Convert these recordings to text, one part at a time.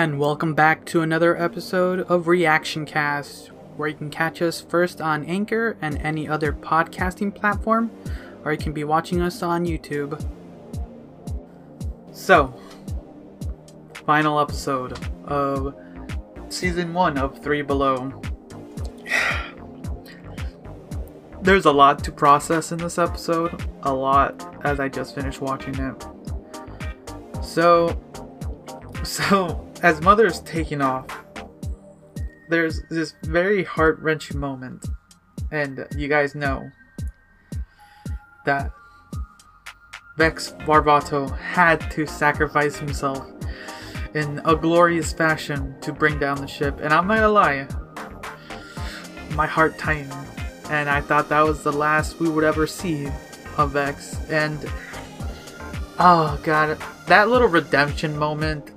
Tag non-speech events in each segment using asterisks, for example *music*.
and welcome back to another episode of Reaction Cast, where you can catch us first on Anchor and any other podcasting platform, or you can be watching us on YouTube. So, final episode of season one of Three Below. *sighs* There's a lot to process in this episode, a lot as I just finished watching it. So, *laughs* so as Mother's taking off, there's this very heart wrenching moment, and you guys know that Vex Barbato had to sacrifice himself in a glorious fashion to bring down the ship. And I'm not gonna lie, my heart tightened, and I thought that was the last we would ever see of Vex. And oh god, that little redemption moment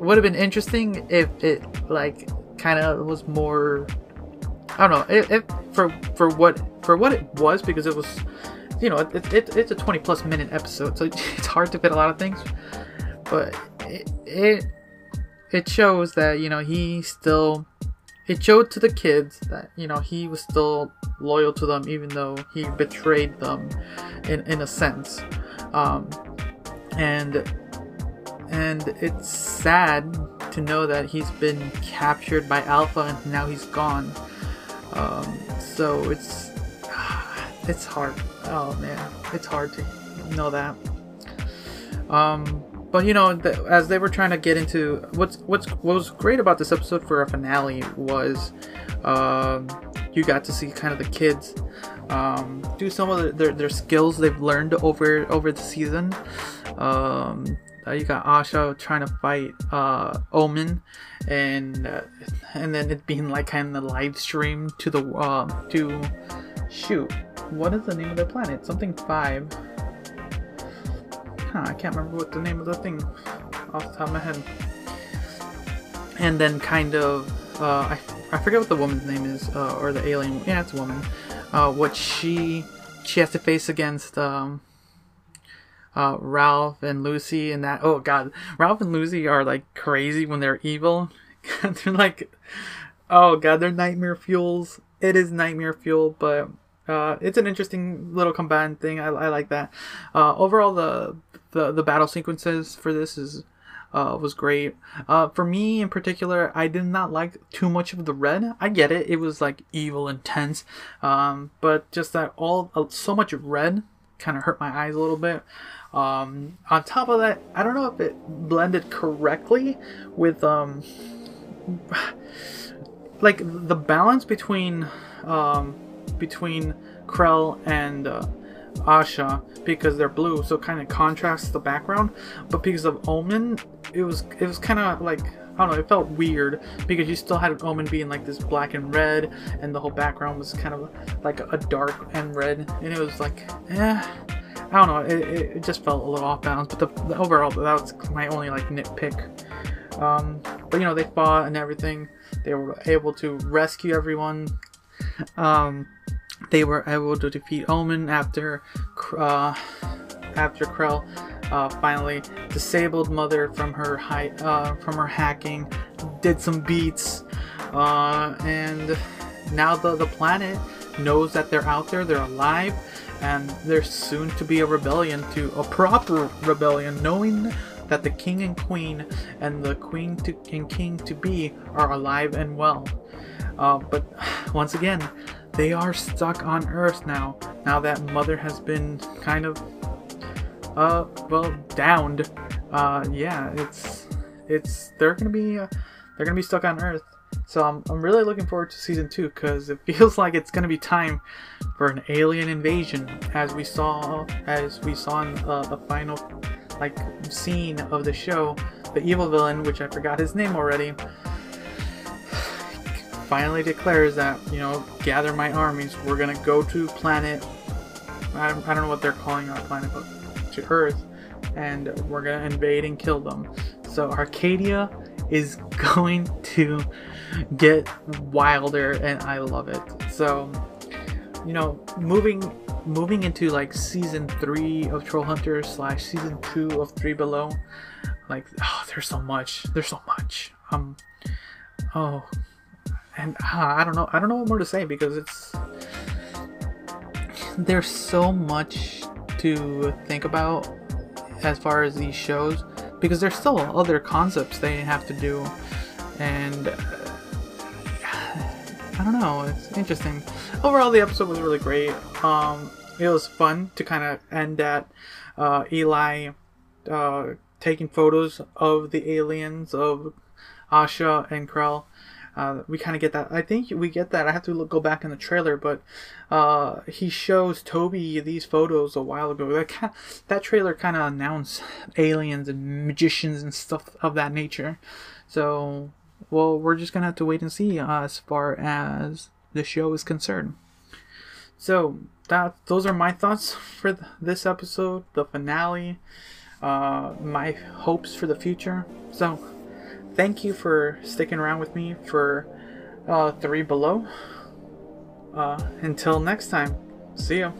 would have been interesting if it like kind of was more I don't know if, if, for for what for what it was because it was you know it, it, it's a 20 plus minute episode so *laughs* it's hard to fit a lot of things. But it it, it shows that you know he still it showed to the kids that you know he was still loyal to them even though he betrayed them in in a sense. Um, and and it's sad to know that he's been captured by Alpha and now he's gone. Um, so it's *sighs* it's hard. Oh man, it's hard to know that. Um, but you know, the, as they were trying to get into what's what's what was great about this episode for a finale was um, you got to see kind of the kids um, do some of the, their, their skills they've learned over over the season. Um, uh, you got Aja trying to fight uh, Omen, and uh, and then it being like kind of the live stream to the uh, to shoot. What is the name of the planet? Something five. Huh, I can't remember what the name of the thing off the top of my head. And then kind of uh, I I forget what the woman's name is uh, or the alien. Yeah, it's a woman. Uh, what she she has to face against um, uh, Ralph and Lucy and that. Oh god, Ralph and Lucy are like crazy when they're evil. *laughs* they're like, oh god, they're nightmare fuels. It is nightmare fuel, but uh, it's an interesting little combined thing. I, I like that. Uh, overall, the, the the battle sequences for this is uh, was great. Uh, for me in particular, I did not like too much of the red. I get it; it was like evil, intense, um, but just that all uh, so much red kind of hurt my eyes a little bit. Um, on top of that, I don't know if it blended correctly with um, *sighs* like the balance between um, between Krel and uh, Aja because they're blue, so kind of contrasts the background. But because of Omen, it was it was kind of like I don't know, it felt weird because you still had Omen being like this black and red, and the whole background was kind of like a dark and red, and it was like, eh. I don't know. It, it, just felt a little off balance, but the, the, overall that was my only like nitpick. Um, but you know they fought and everything. They were able to rescue everyone. Um, they were able to defeat Omen after uh, after Krel uh, finally disabled Mother from her uh, from her hacking, did some beats, uh, and now the the planet knows that they're out there, they're alive, and there's soon to be a rebellion to a proper rebellion, knowing that the king and queen and the queen to, and king to be are alive and well. Uh, but once again, they are stuck on Earth now. Now that Mother has been kind of, uh, well, downed. Uh, yeah, it's it's they're gonna be uh, they're gonna be stuck on Earth. So I'm, I'm really looking forward to season two because it *laughs* feels like it's gonna be time for an alien invasion, as we saw as we saw in uh, the final like scene of the show. The evil villain, which I forgot his name already, *sighs* finally declares that you know gather my armies. We're gonna go to planet. I, I don't know what they're calling our planet, but to Earth, and we're gonna invade and kill them. So Arcadia is *laughs* going to get wilder and I love it. So, you know, moving moving into like season three of Troll Hunter slash season two of Three Below. Like, oh, there's so much. There's so much. Um, oh, and uh, I don't know. I don't know what more to say because it's there's so much to think about as far as these shows because there's still other concepts they have to do and uh, I don't know. It's interesting. Overall, the episode was really great. Um, it was fun to kind of end at uh, Eli uh, taking photos of the aliens of Aja and Krel. Uh, we kind of get that. I think we get that. I have to look, go back in the trailer, but uh, he shows Toby these photos a while ago. That kind that trailer kind of announced aliens and magicians and stuff of that nature. So, well, we're just gonna have to wait and see uh, as far as the show is concerned. So that those are my thoughts for th- this episode, the finale, uh, my hopes for the future. So thank you for sticking around with me for uh, Three Below. Uh, until next time, see ya.